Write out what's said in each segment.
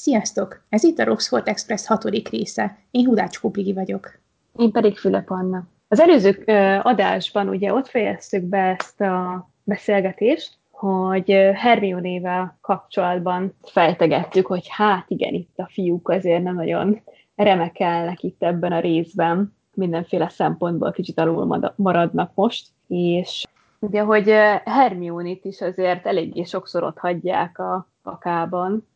Sziasztok! Ez itt a Roxford Express hatodik része. Én Hudács Kupligi vagyok. Én pedig Fülep Anna. Az előző adásban ugye ott fejeztük be ezt a beszélgetést, hogy Hermionével kapcsolatban fejtegettük, hogy hát igen, itt a fiúk azért nem nagyon remekelnek itt ebben a részben, mindenféle szempontból kicsit alul maradnak most, és ugye, hogy Hermionit is azért eléggé sokszor ott hagyják a kakában,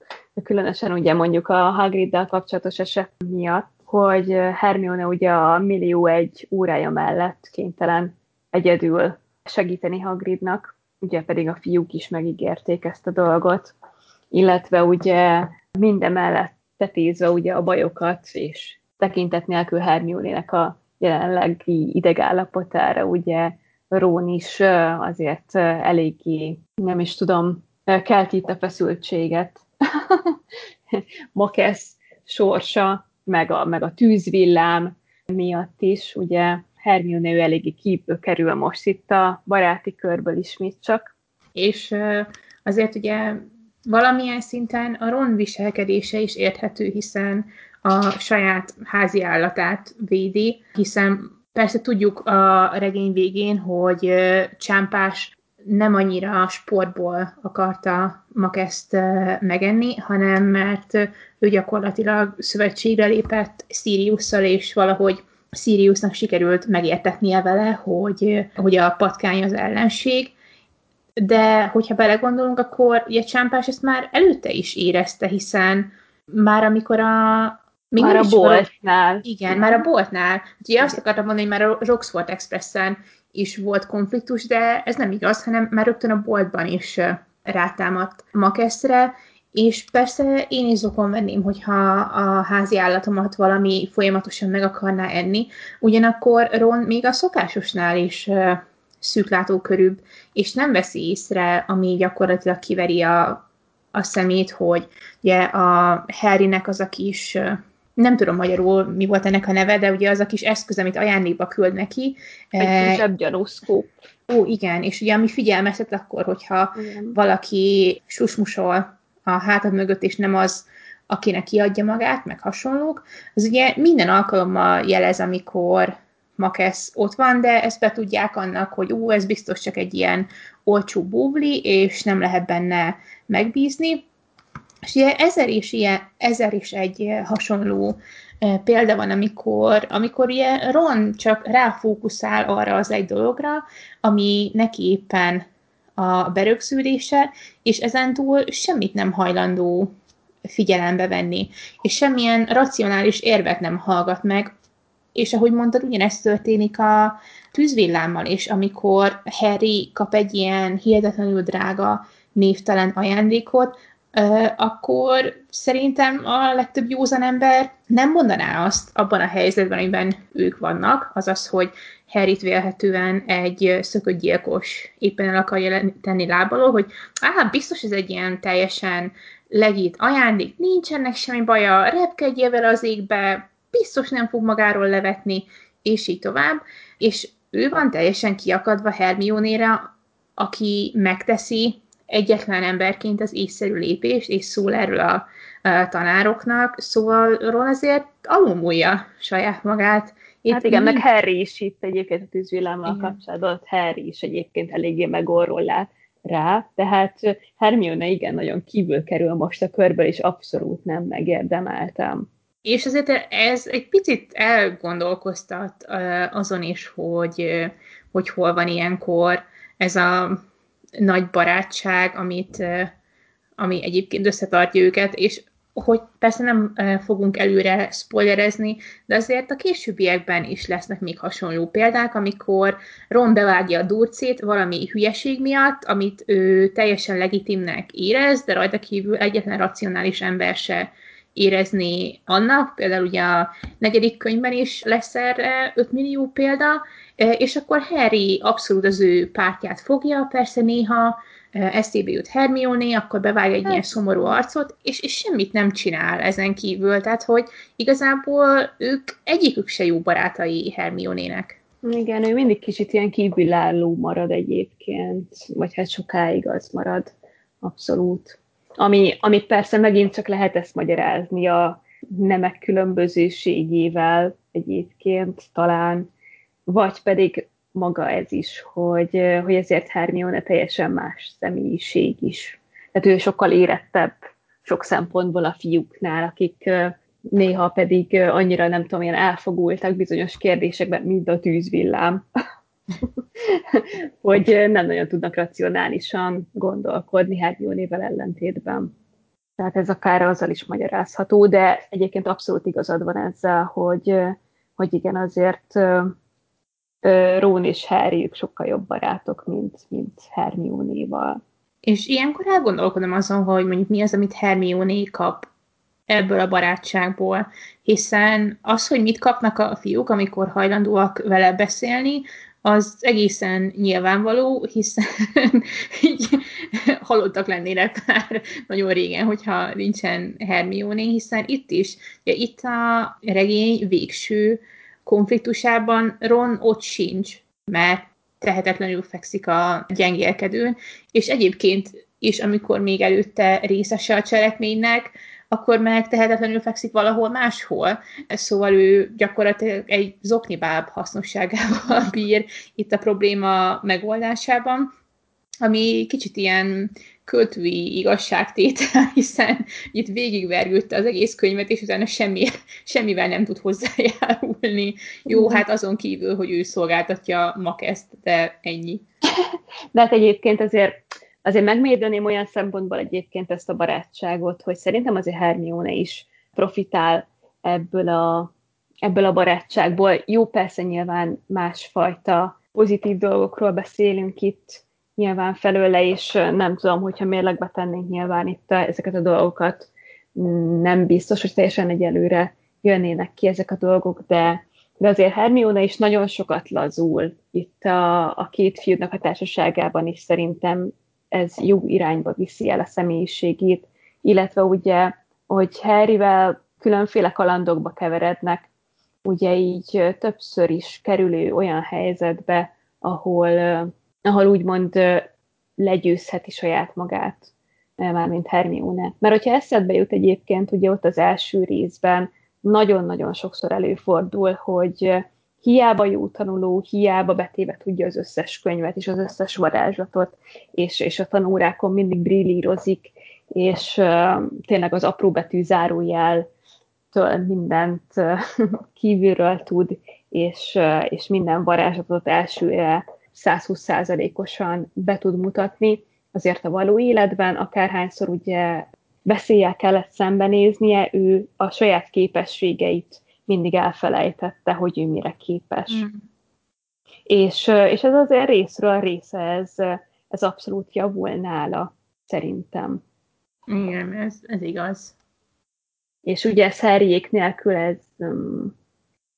különösen ugye mondjuk a Hagriddel kapcsolatos eset miatt, hogy Hermione ugye a millió egy órája mellett kénytelen egyedül segíteni Hagridnak, ugye pedig a fiúk is megígérték ezt a dolgot, illetve ugye mindemellett tetézve ugye a bajokat, és tekintet nélkül Hermione-nek a jelenlegi idegállapotára, ugye Rón is azért eléggé, nem is tudom, kelt itt a feszültséget. Makesz sorsa, meg a, meg a tűzvillám miatt is, ugye Hermione ő eléggé kívül kerül most itt a baráti körből ismét csak. És azért ugye valamilyen szinten a Ron viselkedése is érthető, hiszen a saját házi állatát védi, hiszen persze tudjuk a regény végén, hogy Csámpás nem annyira sportból akarta Makeszt megenni, hogy mert ő gyakorlatilag szövetségre lépett Siriusszal, és valahogy Siriusnak sikerült megértetnie vele, hogy, hogy a patkány az ellenség, de hogyha belegondolunk, akkor ugye Csámpás ezt már előtte is érezte, hiszen már amikor a, még már a boltnál. Igen, már a boltnál. Ugye azt akartam mondani, hogy már a Roxford Expressen is volt konfliktus, de ez nem igaz, hanem már rögtön a boltban is rátámadt Makeszre, és persze én is zokon venném, hogyha a házi állatomat valami folyamatosan meg akarná enni, ugyanakkor Ron még a szokásosnál is szűklátókörűbb, és nem veszi észre, ami gyakorlatilag kiveri a, a szemét, hogy ugye a Harrynek az a kis nem tudom magyarul mi volt ennek a neve, de ugye az a kis eszköz, amit ajándékba küld neki. Egy zsebgyanúszkóp. Ó, igen, és ugye ami figyelmeztet akkor, hogyha igen. valaki susmusol a hátad mögött, és nem az, akinek kiadja magát, meg hasonlók, az ugye minden alkalommal jelez, amikor Makesz ott van, de ezt be tudják annak, hogy ú, ez biztos csak egy ilyen olcsó bubli, és nem lehet benne megbízni. És ugye ezer is, ilyen, ezer is egy hasonló példa van, amikor, amikor ugye Ron csak ráfókuszál arra az egy dologra, ami neki éppen a berögződése, és ezentúl semmit nem hajlandó figyelembe venni, és semmilyen racionális érvet nem hallgat meg, és ahogy mondtad, ugyanezt történik a tűzvillámmal is, amikor Harry kap egy ilyen hihetetlenül drága névtelen ajándékot, akkor szerintem a legtöbb józan ember nem mondaná azt abban a helyzetben, amiben ők vannak, azaz, hogy Harryt vélhetően egy szökött gyilkos éppen el akarja tenni lábalól, hogy á, biztos ez egy ilyen teljesen legít ajándék, nincsenek semmi baja, repkedjél vele az égbe, biztos nem fog magáról levetni, és így tovább. És ő van teljesen kiakadva Hermione-re, aki megteszi egyetlen emberként az észszerű lépést, és szól erről a, a tanároknak, szóval róla azért alulmúlja saját magát. Itt hát igen, mi... meg Harry is itt egyébként a tűzvillámmal kapcsolatban, Harry is egyébként eléggé megorról rá, tehát Hermione igen, nagyon kívül kerül most a körből, és abszolút nem megérdemeltem. És azért ez egy picit elgondolkoztat azon is, hogy, hogy hol van ilyenkor ez a nagy barátság, amit, ami egyébként összetartja őket, és hogy persze nem fogunk előre spoilerezni, de azért a későbbiekben is lesznek még hasonló példák, amikor Ron bevágja a durcét valami hülyeség miatt, amit ő teljesen legitimnek érez, de rajta kívül egyetlen racionális ember se érezni annak, például ugye a negyedik könyvben is lesz erre 5 millió példa, és akkor Harry abszolút az ő pártját fogja, persze néha eszébe jut Hermione, akkor bevág egy ilyen szomorú arcot, és, és semmit nem csinál ezen kívül, tehát hogy igazából ők egyikük se jó barátai Hermione-nek. Igen, ő mindig kicsit ilyen kívülálló marad egyébként, vagy hát sokáig az marad, abszolút. ami, ami persze megint csak lehet ezt magyarázni a nemek különbözőségével egyébként talán, vagy pedig maga ez is, hogy, hogy ezért Hermione teljesen más személyiség is. Tehát ő sokkal érettebb sok szempontból a fiúknál, akik néha pedig annyira nem tudom, ilyen elfogultak bizonyos kérdésekben, mint a tűzvillám, hogy nem nagyon tudnak racionálisan gondolkodni Hermione-vel ellentétben. Tehát ez akár azzal is magyarázható, de egyébként abszolút igazad van ezzel, hogy, hogy igen, azért Rón és Harry sokkal jobb barátok, mint, mint Hermione-val. És ilyenkor elgondolkodom azon, hogy mondjuk mi az, amit Hermione kap ebből a barátságból, hiszen az, hogy mit kapnak a fiúk, amikor hajlandóak vele beszélni, az egészen nyilvánvaló, hiszen így halottak lennének már nagyon régen, hogyha nincsen Hermione, hiszen itt is, ugye itt a regény végső konfliktusában Ron ott sincs, mert tehetetlenül fekszik a gyengélkedőn, és egyébként is, amikor még előtte részese a cselekménynek, akkor meg tehetetlenül fekszik valahol máshol. Szóval ő gyakorlatilag egy zoknibáb hasznosságával bír itt a probléma megoldásában, ami kicsit ilyen költői igazságtétel, hiszen itt végigvergődte az egész könyvet, és utána semmi, semmivel nem tud hozzájárulni. Jó, hát azon kívül, hogy ő szolgáltatja Makeszt, de ennyi. De hát egyébként azért azért megmérdeném olyan szempontból egyébként ezt a barátságot, hogy szerintem azért Hermione is profitál ebből a, ebből a barátságból. Jó, persze nyilván másfajta pozitív dolgokról beszélünk itt, nyilván felőle, és nem tudom, hogyha mérlegbe tennénk nyilván itt ezeket a dolgokat, nem biztos, hogy teljesen egyelőre jönnének ki ezek a dolgok, de, de azért Hermione is nagyon sokat lazul itt a, a két fiúnak a társaságában is. Szerintem ez jó irányba viszi el a személyiségét, illetve ugye, hogy Harryvel különféle kalandokba keverednek, ugye így többször is kerülő olyan helyzetbe, ahol, ahol úgymond legyőzheti saját magát, mármint Hermione. Mert hogyha eszedbe jut egyébként, ugye ott az első részben nagyon-nagyon sokszor előfordul, hogy hiába jó tanuló, hiába betéve tudja az összes könyvet és az összes varázslatot, és, és a tanórákon mindig brillírozik, és uh, tényleg az apró betű zárójel mindent uh, kívülről tud, és, uh, és minden varázslatot elsőre 120%-osan be tud mutatni, azért a való életben, akárhányszor ugye veszéllyel kellett szembenéznie, ő a saját képességeit mindig elfelejtette, hogy ő mire képes. Mm. És, és ez azért részről része, ez, ez abszolút javul nála, szerintem. Igen, ez, ez igaz. És ugye Szerjék nélkül ez, um,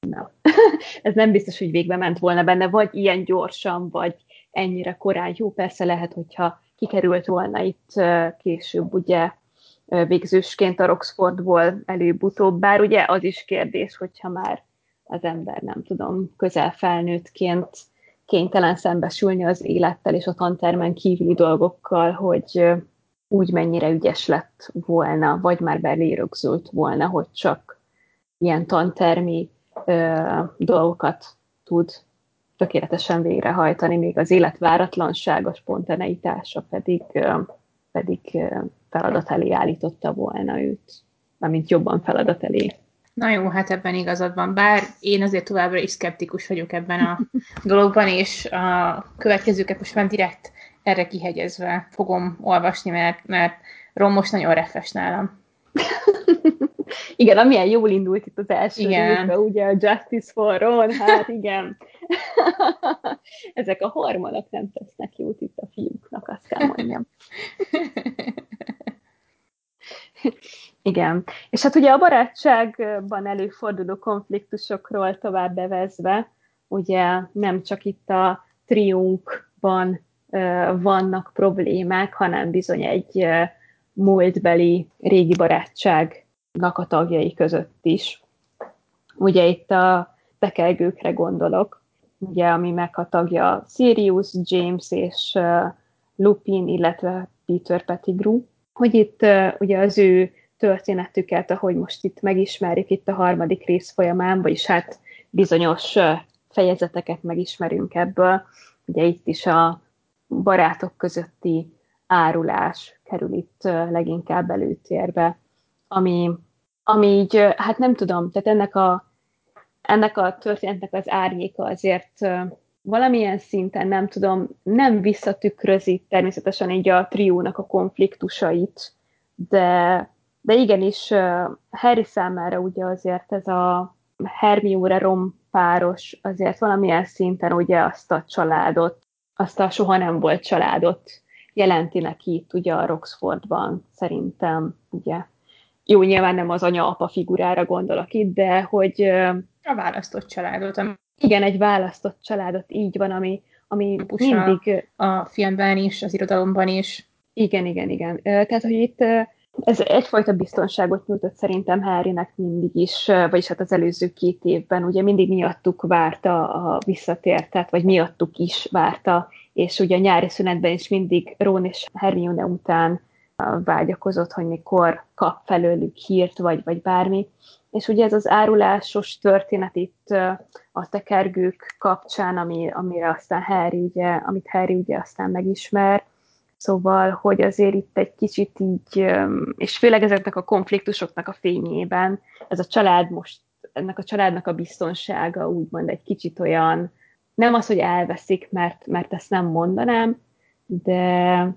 na, ez nem biztos, hogy végbe ment volna benne, vagy ilyen gyorsan, vagy ennyire korán. Jó, persze lehet, hogyha kikerült volna itt később, ugye végzősként a Roxfordból előbb-utóbb, bár ugye az is kérdés, hogyha már az ember, nem tudom, közel felnőttként kénytelen szembesülni az élettel és a tantermen kívüli dolgokkal, hogy úgy mennyire ügyes lett volna, vagy már belérögzült volna, hogy csak ilyen tantermi ö, dolgokat tud tökéletesen végrehajtani, még az élet váratlansága, spontaneitása pedig, ö, pedig ö, feladat elé állította volna őt, amint jobban feladat elé. Na jó, hát ebben igazad van, bár én azért továbbra is szkeptikus vagyok ebben a dologban, és a következőket most már direkt erre kihegyezve fogom olvasni, mert, mert Rom most nagyon refes nálam. igen, amilyen jól indult itt az első igen. részben, ugye a Justice for Ron, hát igen. Ezek a hormonok nem tesznek jót itt a fiúknak, azt kell mondjam. Igen. És hát ugye a barátságban előforduló konfliktusokról tovább bevezve, ugye nem csak itt a triunkban vannak problémák, hanem bizony egy múltbeli régi barátságnak a tagjai között is. Ugye itt a tekelgőkre gondolok, ugye, ami meg a tagja Sirius, James és Lupin, illetve Peter Pettigrew, hogy itt ugye az ő történetüket, ahogy most itt megismerjük itt a harmadik rész folyamán, vagyis hát bizonyos fejezeteket megismerünk ebből. Ugye itt is a barátok közötti árulás kerül itt leginkább előtérbe, ami, ami így, hát nem tudom, tehát ennek a, ennek a történetnek az árnyéka azért valamilyen szinten, nem tudom, nem visszatükrözi természetesen így a triónak a konfliktusait, de, de igenis Harry számára ugye azért ez a Hermione Rom páros azért valamilyen szinten ugye azt a családot, azt a soha nem volt családot jelenti neki itt ugye a Roxfordban szerintem, ugye. Jó, nyilván nem az anya-apa figurára gondolok itt, de hogy... A választott családot. Ami... Igen, egy választott családot, így van, ami, ami mindig... A filmben is, az irodalomban is. Igen, igen, igen. Tehát, hogy itt ez egyfajta biztonságot nyújtott szerintem Harrynek mindig is, vagyis hát az előző két évben, ugye mindig miattuk várta a visszatértet, vagy miattuk is várta, és ugye a nyári szünetben is mindig Ron és Hermione után vágyakozott, hogy mikor kap felőlük hírt, vagy, vagy bármi. És ugye ez az árulásos történet itt a tekergők kapcsán, ami, amire aztán Harry ugye, amit Harry ugye aztán megismer, Szóval, hogy azért itt egy kicsit így, és főleg ezeknek a konfliktusoknak a fényében, ez a család most, ennek a családnak a biztonsága úgymond egy kicsit olyan, nem az, hogy elveszik, mert, mert ezt nem mondanám, de,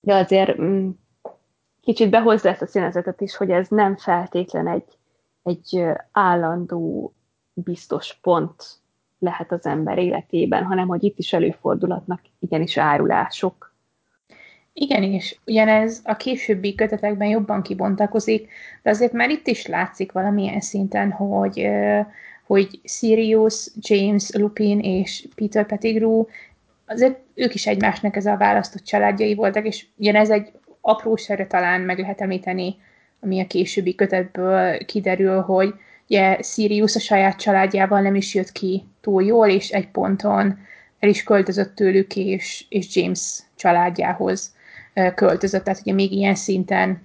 de azért mm, kicsit behozza ezt a színezetet is, hogy ez nem feltétlen egy, egy állandó biztos pont lehet az ember életében, hanem hogy itt is előfordulhatnak igenis árulások. Igen, és ugyanez a későbbi kötetekben jobban kibontakozik, de azért már itt is látszik valamilyen szinten, hogy, hogy Sirius, James, Lupin és Peter Pettigrew, azért ők is egymásnak ez a választott családjai voltak, és ugyanez egy apróságra talán meg lehet említeni, ami a későbbi kötetből kiderül, hogy ugye Sirius a saját családjával nem is jött ki túl jól, és egy ponton el is költözött tőlük, és, és James családjához költözött, tehát ugye még ilyen szinten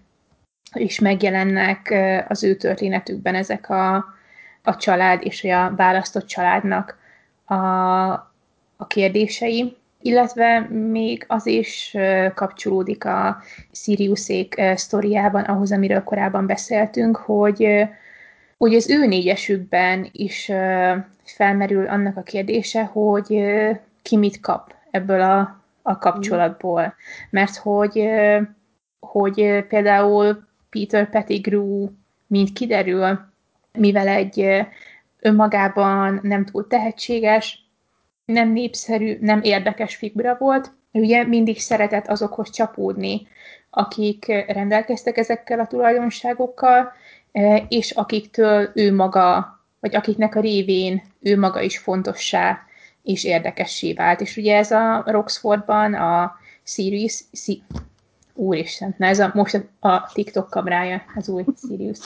is megjelennek az ő történetükben ezek a, a család és a választott családnak a, a kérdései, illetve még az is kapcsolódik a Siriuszék sztoriában ahhoz, amiről korábban beszéltünk, hogy, hogy az ő négyesükben is felmerül annak a kérdése, hogy ki mit kap ebből a a kapcsolatból. Mert hogy, hogy például Peter Pettigrew, mint kiderül, mivel egy önmagában nem túl tehetséges, nem népszerű, nem érdekes figura volt, ő ugye mindig szeretett azokhoz csapódni, akik rendelkeztek ezekkel a tulajdonságokkal, és akiktől ő maga, vagy akiknek a révén ő maga is fontossá és érdekessé vált. És ugye ez a Roxfordban a Sirius, si, úristen, na ez a, most a TikTok kamrája, az új Sirius.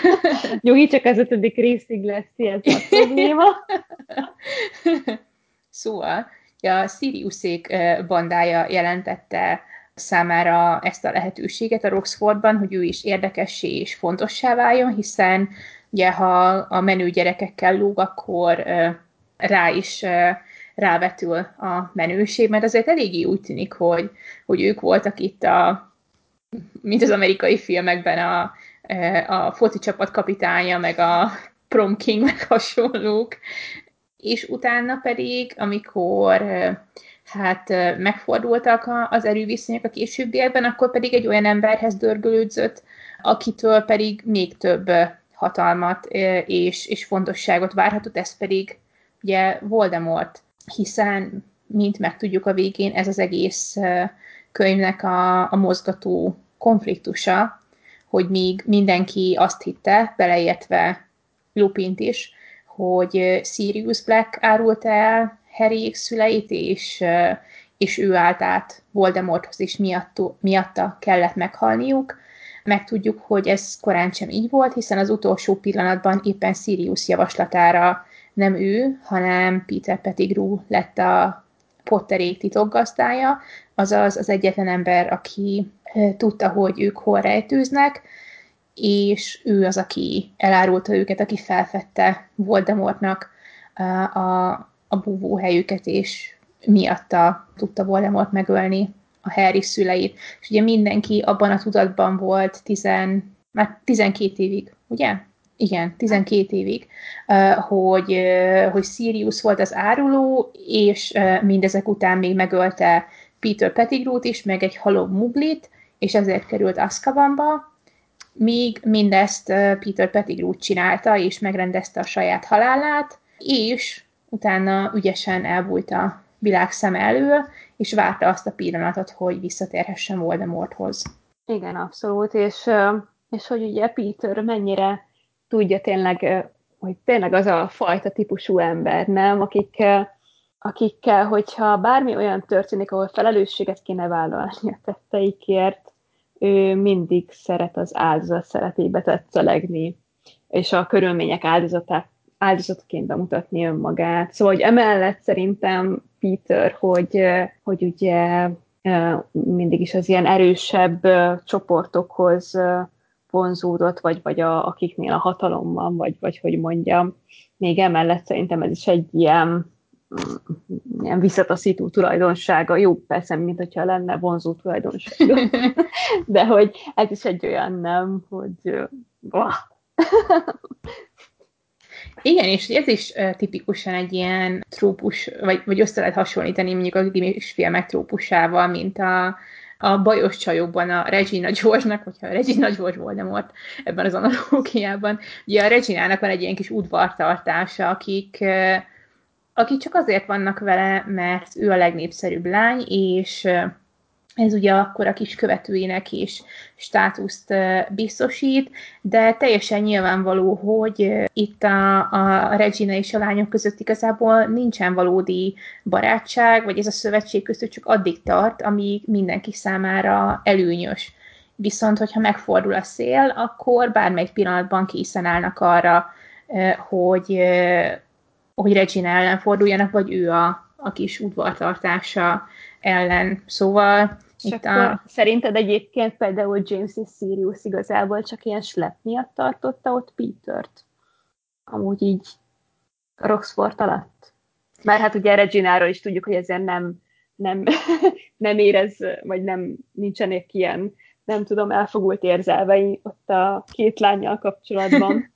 Nyugi, csak ez a többi részig lesz a probléma. szóval, a Siriusék bandája jelentette számára ezt a lehetőséget a Roxfordban, hogy ő is érdekessé és fontossá váljon, hiszen ugye ha a menő gyerekekkel lóg, akkor rá is rávetül a menőség, mert azért eléggé úgy tűnik, hogy, hogy ők voltak itt a, mint az amerikai filmekben a, a foci csapat kapitánya, meg a prom king, meg hasonlók, és utána pedig, amikor hát megfordultak az erőviszonyok a későbbiekben, akkor pedig egy olyan emberhez dörgölődzött, akitől pedig még több hatalmat és, és fontosságot várhatott, ez pedig ugye Voldemort, hiszen, mint megtudjuk a végén, ez az egész könyvnek a, a mozgató konfliktusa, hogy míg mindenki azt hitte, beleértve Lupint is, hogy Sirius Black árult el Harry szüleit, és, és ő állt át Voldemorthoz, és miatta, miatta kellett meghalniuk. Megtudjuk, hogy ez korán sem így volt, hiszen az utolsó pillanatban éppen Sirius javaslatára nem ő, hanem Peter Pettigrew lett a Potterék titokgazdája, azaz az egyetlen ember, aki tudta, hogy ők hol rejtőznek, és ő az, aki elárulta őket, aki felfedte Voldemortnak a, a búvóhelyüket, és miatta tudta Voldemort megölni a Harry szüleit. És ugye mindenki abban a tudatban volt tizen, már 12 évig, ugye? Igen, 12 évig, hogy, hogy Sirius volt az áruló, és mindezek után még megölte Peter Pettigrew-t is, meg egy halom muglit, és ezért került Azkabanba, míg mindezt Peter Pettigrew csinálta, és megrendezte a saját halálát, és utána ügyesen elbújt a világ szem elől, és várta azt a pillanatot, hogy visszatérhessen Voldemorthoz. Igen, abszolút, és, és hogy ugye Peter mennyire tudja tényleg, hogy tényleg az a fajta típusú ember, nem, akik, akikkel, hogyha bármi olyan történik, ahol felelősséget kéne vállalni a tetteikért, ő mindig szeret az áldozat szeretébe tetszelegni, és a körülmények áldozatát, áldozatként bemutatni önmagát. Szóval, hogy emellett szerintem Peter, hogy, hogy ugye mindig is az ilyen erősebb csoportokhoz vonzódott, vagy, vagy a, akiknél a hatalom van, vagy, vagy hogy mondjam. Még emellett szerintem ez is egy ilyen, ilyen visszataszító tulajdonsága. Jó, persze, mint hogyha lenne vonzó tulajdonsága. De hogy ez is egy olyan nem, hogy igen, és ez is tipikusan egy ilyen trópus, vagy, vagy össze lehet hasonlítani mondjuk a gimis filmek trópusával, mint a, a bajos csajokban a Regina George-nak, hogyha a Regina George Voldemort ebben az analógiában, ugye a Reginának van egy ilyen kis udvartartása, akik, akik csak azért vannak vele, mert ő a legnépszerűbb lány, és ez ugye akkor a kis követőinek is státuszt biztosít, de teljesen nyilvánvaló, hogy itt a, a Regina és a lányok között igazából nincsen valódi barátság, vagy ez a szövetség között csak addig tart, amíg mindenki számára előnyös. Viszont, hogyha megfordul a szél, akkor bármely pillanatban készen állnak arra, hogy, hogy Regina ellen forduljanak, vagy ő a, a kis udvartartása ellen. Szóval és Itt akkor a... szerinted egyébként például James és Sirius igazából csak ilyen slep miatt tartotta ott Petert? Amúgy így Roxford alatt? Mert hát ugye Regináról is tudjuk, hogy ezzel nem, nem, nem érez, vagy nem nincsenek ilyen, nem tudom, elfogult érzelvei ott a két lányjal kapcsolatban.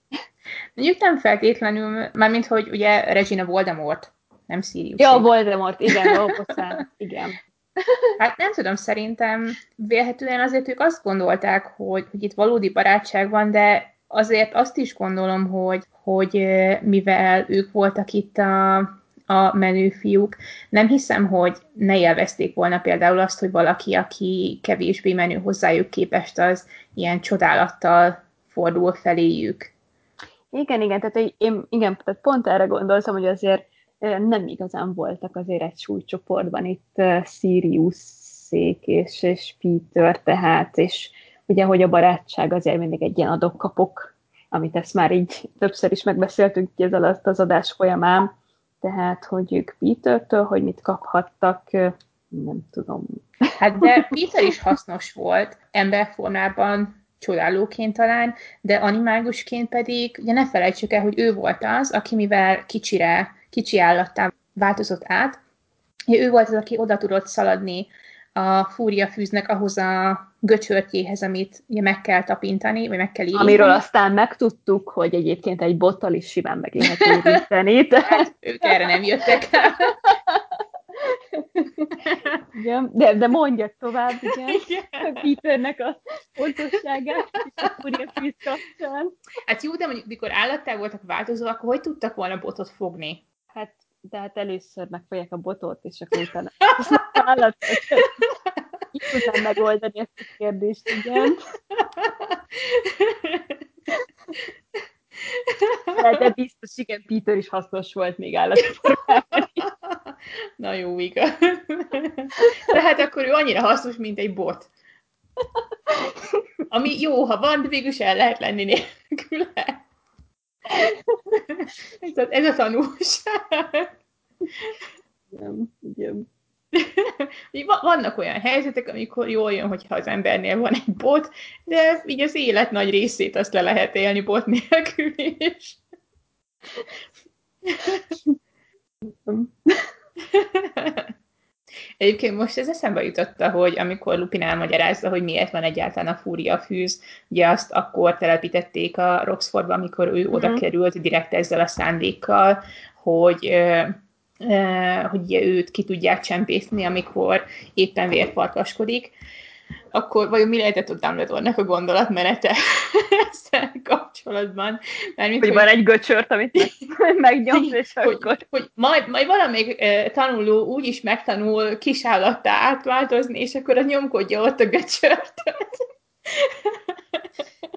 Mondjuk nem feltétlenül, mármint, hogy ugye Regina Voldemort, nem Sirius. Ja, Voldemort, igen, ó, igen. Hát nem tudom, szerintem vélhetően azért ők azt gondolták, hogy, hogy itt valódi barátság van, de azért azt is gondolom, hogy, hogy mivel ők voltak itt a, a menő fiúk, nem hiszem, hogy ne élvezték volna például azt, hogy valaki, aki kevésbé menő hozzájuk képest, az ilyen csodálattal fordul feléjük. Igen, igen, tehát én igen, tehát pont erre gondoltam, hogy azért nem igazán voltak azért egy súlycsoportban itt Sirius szék és, és Peter tehát, és ugye, hogy a barátság azért mindig egy ilyen adok-kapok, amit ezt már így többször is megbeszéltünk ez alatt az adás folyamán, tehát, hogy ők Peter-től, hogy mit kaphattak, nem tudom. Hát de Peter is hasznos volt emberformában, csodálóként talán, de animágusként pedig, ugye ne felejtsük el, hogy ő volt az, aki mivel kicsire kicsi állattá változott át. Ő volt az, aki oda tudott szaladni a fúria fűznek ahhoz a göcsörtjéhez, amit ugye meg kell tapintani, vagy meg kell írni. Amiről aztán megtudtuk, hogy egyébként egy bottal is simán meg lehet érinteni. Tehát... ők erre nem jöttek igen, de, de mondja tovább, igen, igen. Peternek a fontosságát, és a fűz kapcsán. Hát jó, de mondjuk, mikor állattá voltak változó, akkor hogy tudtak volna botot fogni? Hát, de hát először megfogják a botot, és akkor utána állat. Így tudnám megoldani ezt a kérdést, igen. De, de biztos, igen, Peter is hasznos volt még állatformában. Na jó, igaz. Tehát akkor ő annyira hasznos, mint egy bot. Ami jó, ha van, de végül el lehet lenni nélküle. ez, a, ez a tanulság. Igen, igen. Vannak olyan helyzetek, amikor jól jön, hogyha az embernél van egy bot, de így az élet nagy részét azt le lehet élni bot nélkül is. Egyébként most ez eszembe jutotta, hogy amikor Lupin elmagyarázza, hogy miért van egyáltalán a fúria fűz, ugye azt akkor telepítették a Roxfordba, amikor ő mm. oda került direkt ezzel a szándékkal, hogy hogy ugye őt ki tudják csempészni, amikor éppen vérfarkaskodik, akkor vajon mi lehetett ott Dumbledore-nak a gondolatmenete ezzel kapcsolatban? Mármint, hogy, hogy van egy göcsört, amit megnyomsz, és hogy, akkor... Hogy majd, majd valamelyik tanuló úgy is megtanul kisállattá átváltozni, és akkor az nyomkodja ott a göcsörtöt.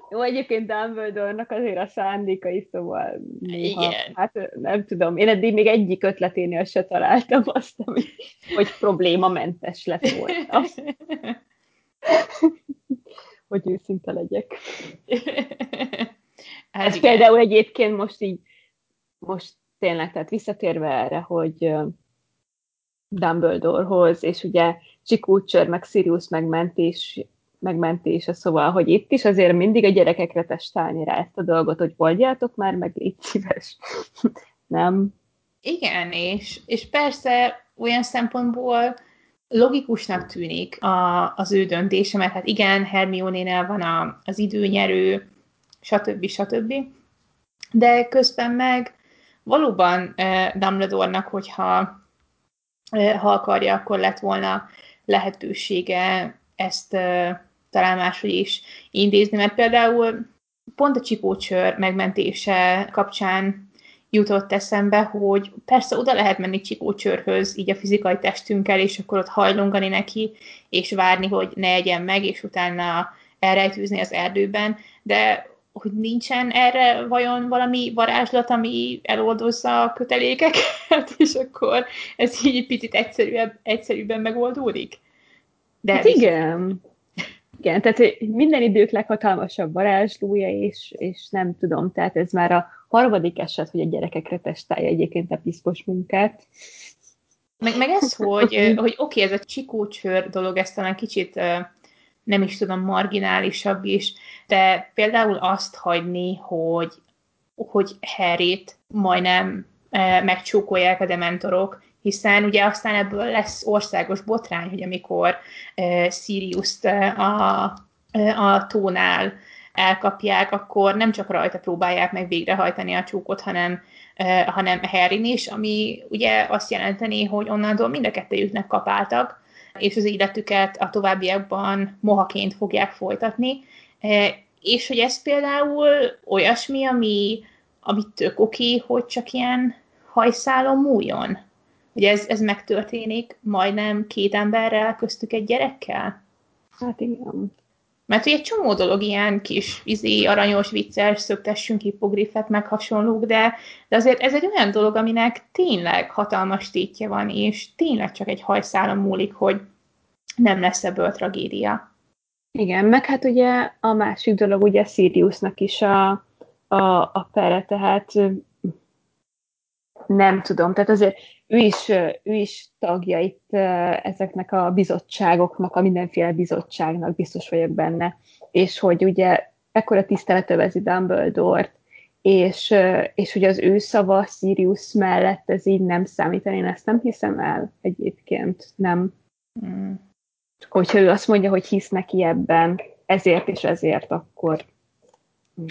Jó, egyébként Dumbledore-nak azért a szándékai, szóval néha, Igen. hát nem tudom, én eddig még egyik ötleténél se találtam azt, ami, hogy problémamentes lett volna. hogy őszinte legyek. Hát Ez igen. például egyébként most így, most tényleg, tehát visszatérve erre, hogy Dumbledorehoz, és ugye Csikúcsör, meg Sirius megmentés, megmentése, szóval, hogy itt is azért mindig a gyerekekre testálni rá ezt a dolgot, hogy oldjátok már, meg légy szíves. Nem? Igen, és, és persze olyan szempontból logikusnak tűnik a, az ő döntése, mert hát igen, Hermione-nél van a, az időnyerő, stb. stb. De közben meg valóban uh, Dumbledore-nak, hogyha uh, ha akarja, akkor lett volna lehetősége ezt uh, talán máshogy is intézni, mert például pont a csipócsör megmentése kapcsán jutott eszembe, hogy persze oda lehet menni csikócsörhöz, így a fizikai testünkkel, és akkor ott hajlongani neki, és várni, hogy ne egyen meg, és utána elrejtőzni az erdőben, de hogy nincsen erre vajon valami varázslat, ami eloldozza a kötelékeket, és akkor ez így picit egyszerűbb, egyszerűbben megoldódik? De hát igen. Igen, tehát minden idők leghatalmasabb varázslója, és, és nem tudom, tehát ez már a harmadik eset, hogy a gyerekekre testálja egyébként a piszkos munkát. Meg, meg ez, hogy, hogy oké, okay, ez a csikócsör dolog, ez talán kicsit nem is tudom, marginálisabb is, de például azt hagyni, hogy, hogy Harryt majdnem megcsókolják a dementorok, hiszen ugye aztán ebből lesz országos botrány, hogy amikor uh, Sirius-t uh, a, a tónál elkapják, akkor nem csak rajta próbálják meg végrehajtani a csúkot, hanem, uh, hanem Harry is, ami ugye azt jelenteni, hogy onnantól mind a kettőjüknek kapáltak, és az életüket a továbbiakban mohaként fogják folytatni. És hogy ez például olyasmi, ami, ami tök oké, hogy csak ilyen hajszálon múljon. Hogy ez, ez megtörténik majdnem két emberrel, köztük egy gyerekkel? Hát igen. Mert hogy egy csomó dolog ilyen kis izé, aranyos, vicces, szöktessünk hipogrifet, meg hasonlók, de, de azért ez egy olyan dolog, aminek tényleg hatalmas tétje van, és tényleg csak egy hajszálon múlik, hogy nem lesz ebből tragédia. Igen, meg hát ugye a másik dolog ugye Siriusnak is a, a, a pere, tehát nem tudom, tehát azért ő is, ő is tagja itt ezeknek a bizottságoknak, a mindenféle bizottságnak, biztos vagyok benne, és hogy ugye ekkora tisztelet övezi Dumbledore-t, és, és hogy az ő szava Sirius mellett ez így nem számít, én ezt nem hiszem el egyébként, nem. Mm. Hogyha ő azt mondja, hogy hisz neki ebben, ezért és ezért, akkor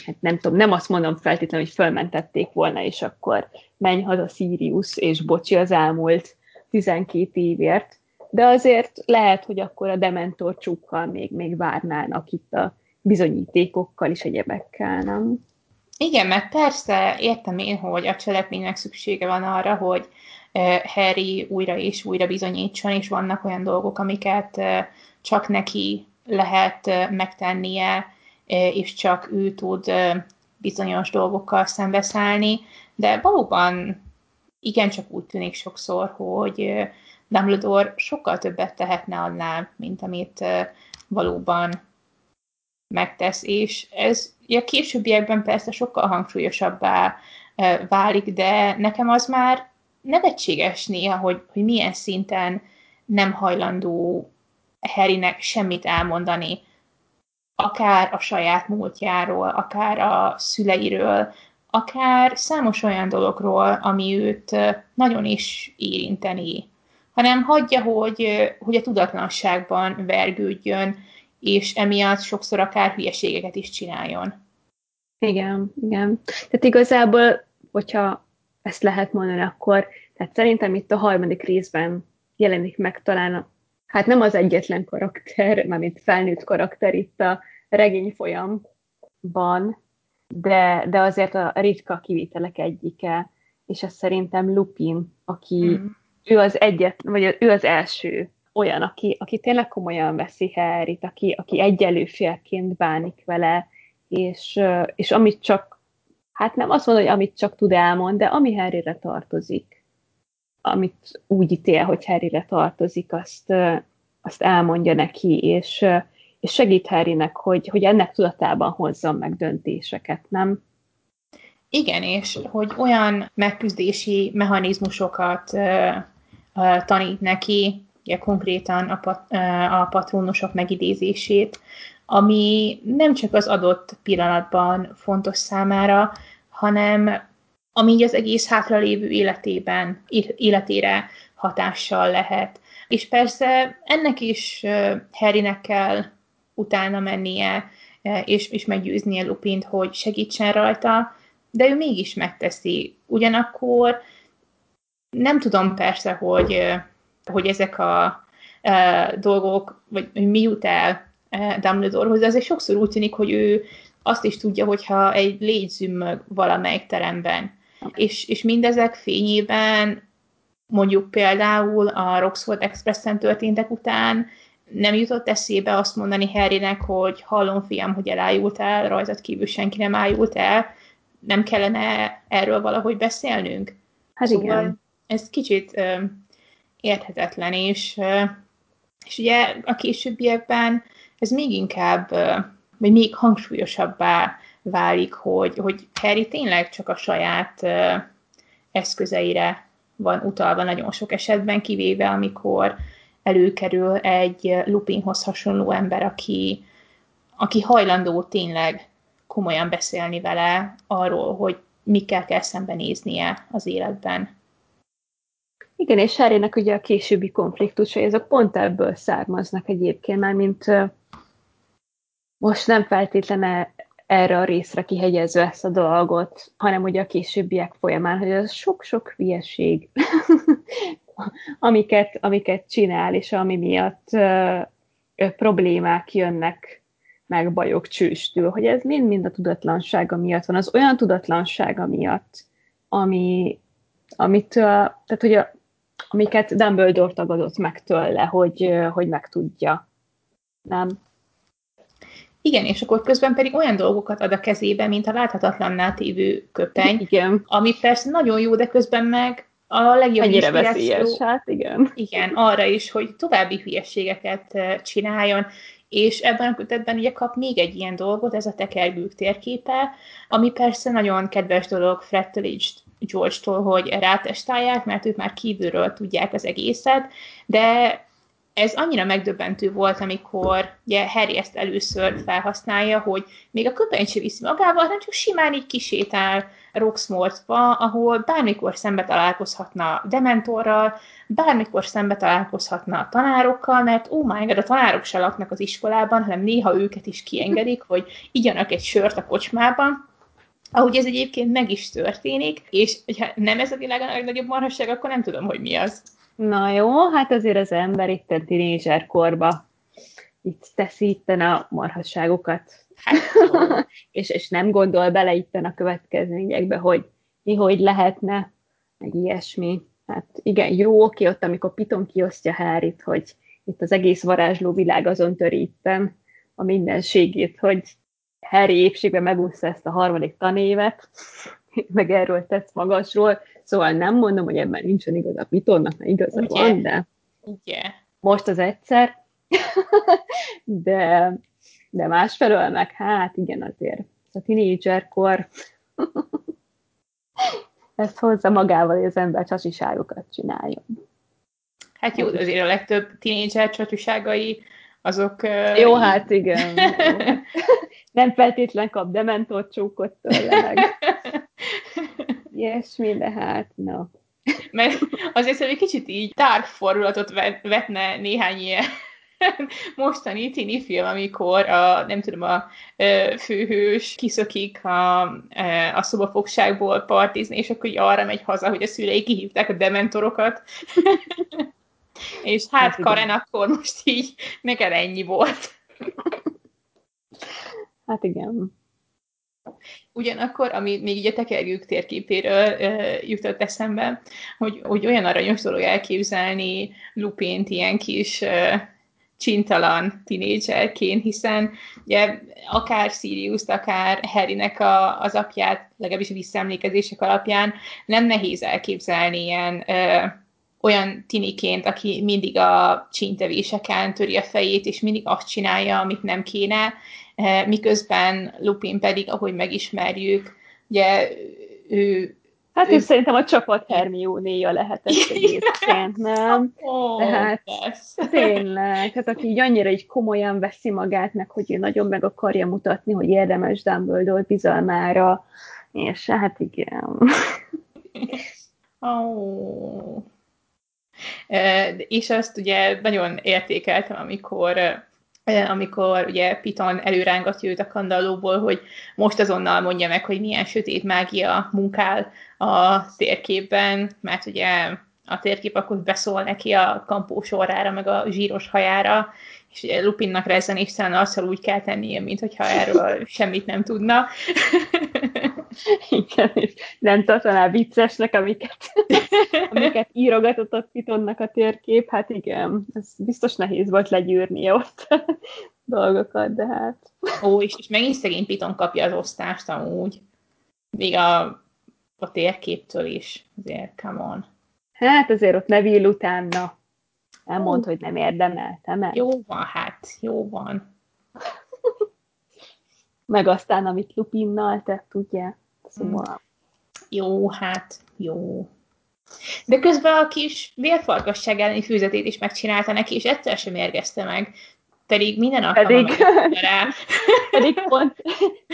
hát nem tudom, nem azt mondom feltétlenül, hogy fölmentették volna, és akkor menj haza Sirius, és bocsi az elmúlt 12 évért, de azért lehet, hogy akkor a Dementor csukkal még, még várnának itt a bizonyítékokkal is egyebekkel, nem? Igen, mert persze értem én, hogy a cselekménynek szüksége van arra, hogy Harry újra és újra bizonyítson, és vannak olyan dolgok, amiket csak neki lehet megtennie, és csak ő tud bizonyos dolgokkal szembeszállni, de valóban igencsak úgy tűnik sokszor, hogy Dumbledore sokkal többet tehetne annál, mint amit valóban megtesz, és ez a későbbiekben persze sokkal hangsúlyosabbá válik, de nekem az már nevetséges néha, hogy, hogy milyen szinten nem hajlandó Harrynek semmit elmondani, akár a saját múltjáról, akár a szüleiről, akár számos olyan dologról, ami őt nagyon is érinteni, hanem hagyja, hogy, hogy a tudatlanságban vergődjön, és emiatt sokszor akár hülyeségeket is csináljon. Igen, igen. Tehát igazából, hogyha ezt lehet mondani, akkor tehát szerintem itt a harmadik részben jelenik meg talán, hát nem az egyetlen karakter, mármint felnőtt karakter itt a regény folyamban, de, de azért a ritka kivételek egyike, és ez szerintem Lupin, aki mm. ő az egyet, vagy ő az első olyan, aki, aki tényleg komolyan veszi Harryt, aki, aki egyelőfélként bánik vele, és, és amit csak, hát nem azt mondom, hogy amit csak tud elmond, de ami Harryre tartozik, amit úgy ítél, hogy Harryre tartozik, azt, azt elmondja neki, és, és segít Harrynek, hogy, hogy ennek tudatában hozzon meg döntéseket, nem? Igen, és hogy olyan megküzdési mechanizmusokat uh, uh, tanít neki, ugye konkrétan a, pat, uh, a patronusok megidézését, ami nem csak az adott pillanatban fontos számára, hanem ami az egész hátralévő életében, életére hatással lehet. És persze ennek is Harrynek kell utána mennie, és, és meggyőznie Lupint, hogy segítsen rajta, de ő mégis megteszi. Ugyanakkor nem tudom persze, hogy, hogy ezek a, a dolgok, vagy mi jut el Dumbledorehoz, de azért sokszor úgy tűnik, hogy ő azt is tudja, hogyha egy légy zümmög valamelyik teremben. És, és mindezek fényében mondjuk például a Roxford Expressen történtek után nem jutott eszébe azt mondani Harrynek, hogy hallom fiam, hogy elájultál, rajzat kívül senki nem ájult el, nem kellene erről valahogy beszélnünk? Hát szóval igen. Ez kicsit ö, érthetetlen, és, ö, és ugye a későbbiekben ez még inkább, vagy még hangsúlyosabbá válik, hogy, hogy Harry tényleg csak a saját eszközeire van utalva nagyon sok esetben, kivéve amikor előkerül egy Lupinhoz hasonló ember, aki, aki hajlandó tényleg komolyan beszélni vele arról, hogy mikkel kell szembenéznie az életben. Igen, és Harrynek ugye a későbbi konfliktusai, ezek pont ebből származnak egyébként, már mint most nem feltétlenül erre a részre kihegyezve ezt a dolgot, hanem ugye a későbbiek folyamán, hogy ez sok-sok hülyeség, amiket, amiket csinál, és ami miatt ö, ö, problémák jönnek, meg bajok csőstül, hogy ez mind-mind a tudatlansága miatt van, az olyan tudatlansága miatt, ami, amit, tehát hogy a, amiket Dumbledore tagadott meg tőle, hogy, hogy megtudja. Nem? Igen, és akkor közben pedig olyan dolgokat ad a kezébe, mint a láthatatlanná tévő köpeny, igen. ami persze nagyon jó, de közben meg a legjobb Ennyire veszélyes, hát igen. Igen, arra is, hogy további hülyeségeket csináljon, és ebben a kötetben ugye kap még egy ilyen dolgot, ez a tekergők térképe, ami persze nagyon kedves dolog Fred George-tól, hogy rátestálják, mert ők már kívülről tudják az egészet, de ez annyira megdöbbentő volt, amikor ugye Harry ezt először felhasználja, hogy még a köpenyt sem viszi magával, hanem csak simán így kisétál Roxmortba, ahol bármikor szembe találkozhatna Dementorral, bármikor szembe találkozhatna a tanárokkal, mert ó oh my God, a tanárok se laknak az iskolában, hanem néha őket is kiengedik, hogy igyanak egy sört a kocsmában, ahogy ez egyébként meg is történik, és ha nem ez a világ a legnagyobb marhasság, akkor nem tudom, hogy mi az. Na jó, hát azért az ember itt a tinédzser korba itt teszi itten a marhasságokat. Hát, és, és nem gondol bele itten a következményekbe, hogy mi hogy lehetne, meg ilyesmi. Hát igen, jó, oké, ott amikor Piton kiosztja Hárit, hogy itt az egész varázsló világ azon törítem a mindenségét, hogy Harry épségben megúszta ezt a harmadik tanévet, meg erről tetsz magasról, Szóval nem mondom, hogy ebben nincsen igaza Pitonnak, mert igaza Ugye? van, de Ugye? most az egyszer, de, de másfelől meg hát igen azért a tinédzserkor ezt hozza magával, hogy az ember csasiságokat csináljon. Hát jó, azért a legtöbb tínédzser csatúságai, azok... Jó, uh, hát igen. Nem feltétlen kap dementor csókot tőle, ilyesmi, de hát, no. Mert azért szerintem egy kicsit így dark fordulatot vetne néhány ilyen mostani tini film, amikor a, nem tudom, a főhős kiszökik a, a szobafogságból partizni, és akkor így arra megy haza, hogy a szülei kihívták a dementorokat. és hát, hát Karen, akkor most így neked ennyi volt. hát igen. Ugyanakkor, ami még így a tekergők térképéről e, jutott eszembe, hogy, hogy olyan aranyos dolog elképzelni Lupént ilyen kis e, csintalan tinédzserként, hiszen ugye, akár sirius akár Harrynek a, az apját, legalábbis visszaemlékezések alapján nem nehéz elképzelni ilyen ö, olyan tiniként, aki mindig a csintevéseken töri a fejét, és mindig azt csinálja, amit nem kéne, miközben Lupin pedig, ahogy megismerjük, ugye ő Hát ő... szerintem a csapat Hermione-ja lehetett egyébként, nem? Oh, Tehát tényleg, hát aki így annyira így komolyan veszi magát, meg hogy ő nagyon meg akarja mutatni, hogy érdemes Dumbledore bizalmára, és hát igen. Oh. És azt ugye nagyon értékeltem, amikor amikor ugye Piton előrángatja őt a kandallóból, hogy most azonnal mondja meg, hogy milyen sötét mágia munkál a térképben, mert ugye a térkép akkor beszól neki a kampó sorrára, meg a zsíros hajára, és ugye Lupinnak rezzenéstelen arccal úgy kell tennie, mintha erről semmit nem tudna. Igen, és nem tartaná viccesnek, amiket, amiket írogatott a Pitonnak a térkép, hát igen, ez biztos nehéz volt legyűrni ott dolgokat, de hát... Ó, és, és megint szegény Piton kapja az osztást amúgy. Még a, a térképtől is, azért, come on. Hát azért ott Neville utána nem mond, hogy nem érdemeltem el. Jó van, hát, jó van. Meg aztán, amit Lupinnal tett, ugye? Szóval... Hmm. Jó, hát, jó. De közben a kis vérfarkasság elleni fűzetét is megcsinálta neki, és egyszer sem érgezte meg. Pedig minden alkalommal pedig, rá. pedig pont,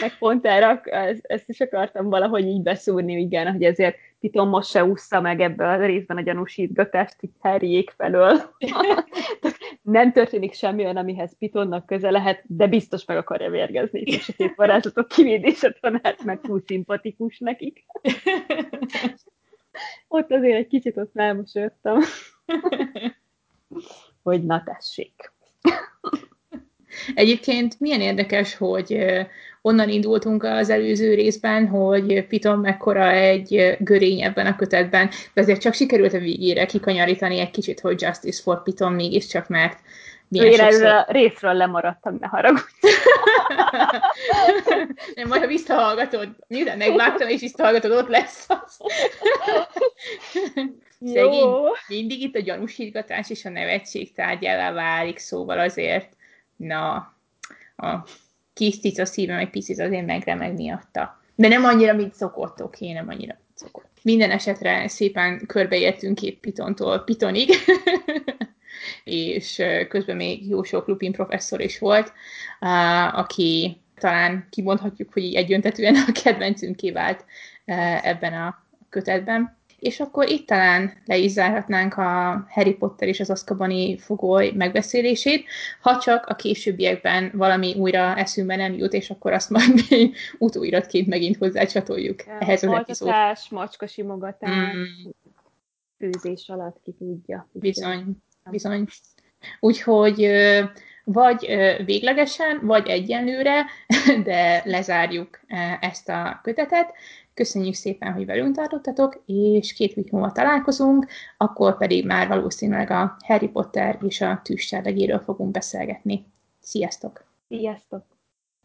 meg pont erre, ezt is akartam valahogy így beszúrni, igen, hogy ezért Piton most se ússza meg ebbe a részben a gyanúsítgatást itt Harryék felől. nem történik semmi olyan, amihez Pitonnak köze lehet, de biztos meg akarja vérgezni. És a két varázslatok kivédése tanát meg túl szimpatikus nekik. ott azért egy kicsit ott elmosődtem. hogy na tessék. Egyébként milyen érdekes, hogy onnan indultunk az előző részben, hogy Piton mekkora egy görény ebben a kötetben, de azért csak sikerült a végére kikanyarítani egy kicsit, hogy Justice for Piton mégiscsak, mert milyen Én sokszor... a részről lemaradtam, ne haragudj. Nem, majd ha visszahallgatod, miután megvágtam és visszahallgatod, ott lesz az. Szegény, mindig itt a gyanúsítgatás és a nevetség tárgyává válik, szóval azért, na, a kis cica szívem egy picit azért megremeg miatta. De nem annyira, mint szokott, oké, nem annyira, mint szokott. Minden esetre szépen körbeértünk két pitontól pitonig, és közben még jó sok Lupin professzor is volt, aki talán kimondhatjuk, hogy így egyöntetően a kedvencünké vált ebben a kötetben. És akkor itt talán le is zárhatnánk a Harry Potter és az Azkabani fogoly megbeszélését, ha csak a későbbiekben valami újra eszünkbe nem jut, és akkor azt majd mi utóiratként megint hozzácsatoljuk ja, ehhez az epizódhoz. macska simogatás, mm. főzés alatt ki tudja. Bizony, bizony. Úgyhogy vagy véglegesen, vagy egyenlőre, de lezárjuk ezt a kötetet. Köszönjük szépen, hogy velünk tartottatok, és két hét múlva találkozunk, akkor pedig már valószínűleg a Harry Potter és a tűzsárlegéről fogunk beszélgetni. Sziasztok! Sziasztok!